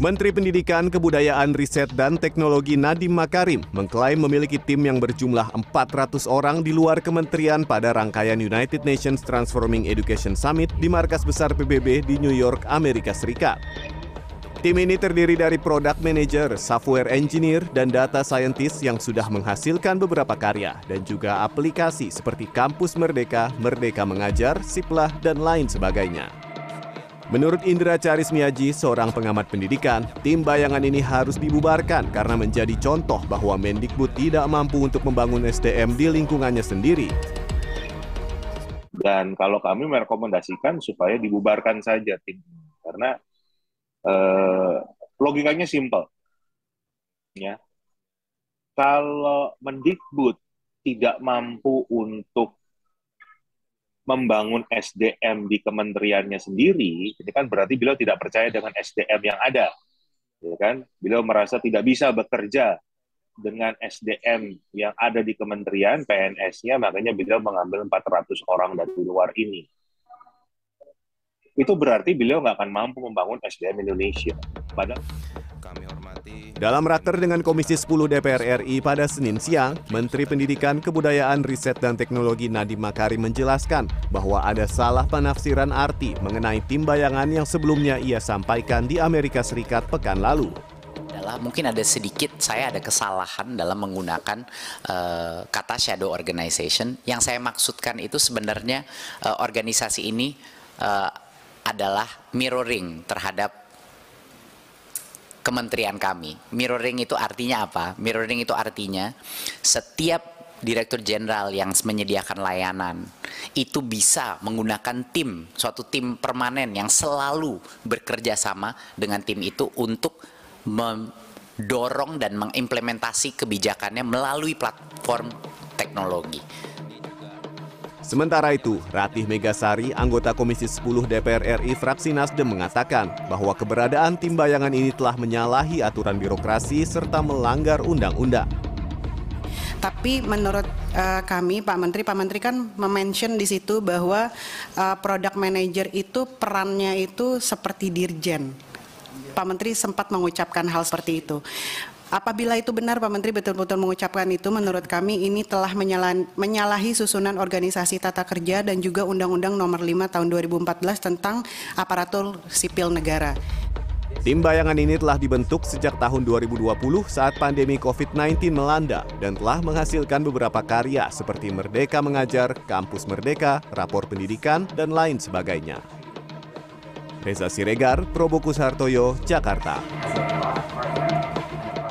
Menteri Pendidikan, Kebudayaan, Riset, dan Teknologi Nadiem Makarim mengklaim memiliki tim yang berjumlah 400 orang di luar kementerian pada rangkaian United Nations Transforming Education Summit di markas besar PBB di New York, Amerika Serikat. Tim ini terdiri dari product manager, software engineer, dan data scientist yang sudah menghasilkan beberapa karya dan juga aplikasi seperti Kampus Merdeka, Merdeka Mengajar, Siplah, dan lain sebagainya. Menurut Indra Charis Miyaji, seorang pengamat pendidikan, tim bayangan ini harus dibubarkan karena menjadi contoh bahwa Mendikbud tidak mampu untuk membangun SDM di lingkungannya sendiri. Dan kalau kami merekomendasikan supaya dibubarkan saja tim karena eh, logikanya simpel, ya. Kalau Mendikbud tidak mampu untuk membangun SDM di kementeriannya sendiri, ini kan berarti beliau tidak percaya dengan SDM yang ada, ya kan? Beliau merasa tidak bisa bekerja dengan SDM yang ada di kementerian PNS-nya, makanya beliau mengambil 400 orang dari luar ini. Itu berarti beliau nggak akan mampu membangun SDM Indonesia. Padahal Kami hormati Dalam raker dengan Komisi 10 DPR RI pada Senin siang, Menteri Pendidikan, Kebudayaan, Riset, dan Teknologi Nadiem Makarim menjelaskan bahwa ada salah penafsiran arti mengenai tim bayangan yang sebelumnya ia sampaikan di Amerika Serikat pekan lalu. adalah mungkin ada sedikit saya ada kesalahan dalam menggunakan eh, kata shadow organization. Yang saya maksudkan itu sebenarnya eh, organisasi ini eh, adalah mirroring terhadap kementerian kami. Mirroring itu artinya apa? Mirroring itu artinya setiap direktur jenderal yang menyediakan layanan itu bisa menggunakan tim, suatu tim permanen yang selalu bekerja sama dengan tim itu untuk mendorong dan mengimplementasi kebijakannya melalui platform teknologi. Sementara itu, Ratih Megasari, anggota Komisi 10 DPR RI fraksi Nasdem mengatakan bahwa keberadaan tim bayangan ini telah menyalahi aturan birokrasi serta melanggar undang-undang. Tapi menurut eh, kami Pak Menteri, Pak Menteri kan memention di situ bahwa eh, product manager itu perannya itu seperti dirjen. Pak Menteri sempat mengucapkan hal seperti itu. Apabila itu benar Pak Menteri betul-betul mengucapkan itu menurut kami ini telah menyalahi susunan organisasi tata kerja dan juga Undang-Undang Nomor 5 Tahun 2014 tentang aparatur sipil negara. Tim bayangan ini telah dibentuk sejak tahun 2020 saat pandemi COVID-19 melanda dan telah menghasilkan beberapa karya seperti Merdeka Mengajar, Kampus Merdeka, Rapor Pendidikan, dan lain sebagainya. Reza Siregar, Probokus Hartoyo, Jakarta.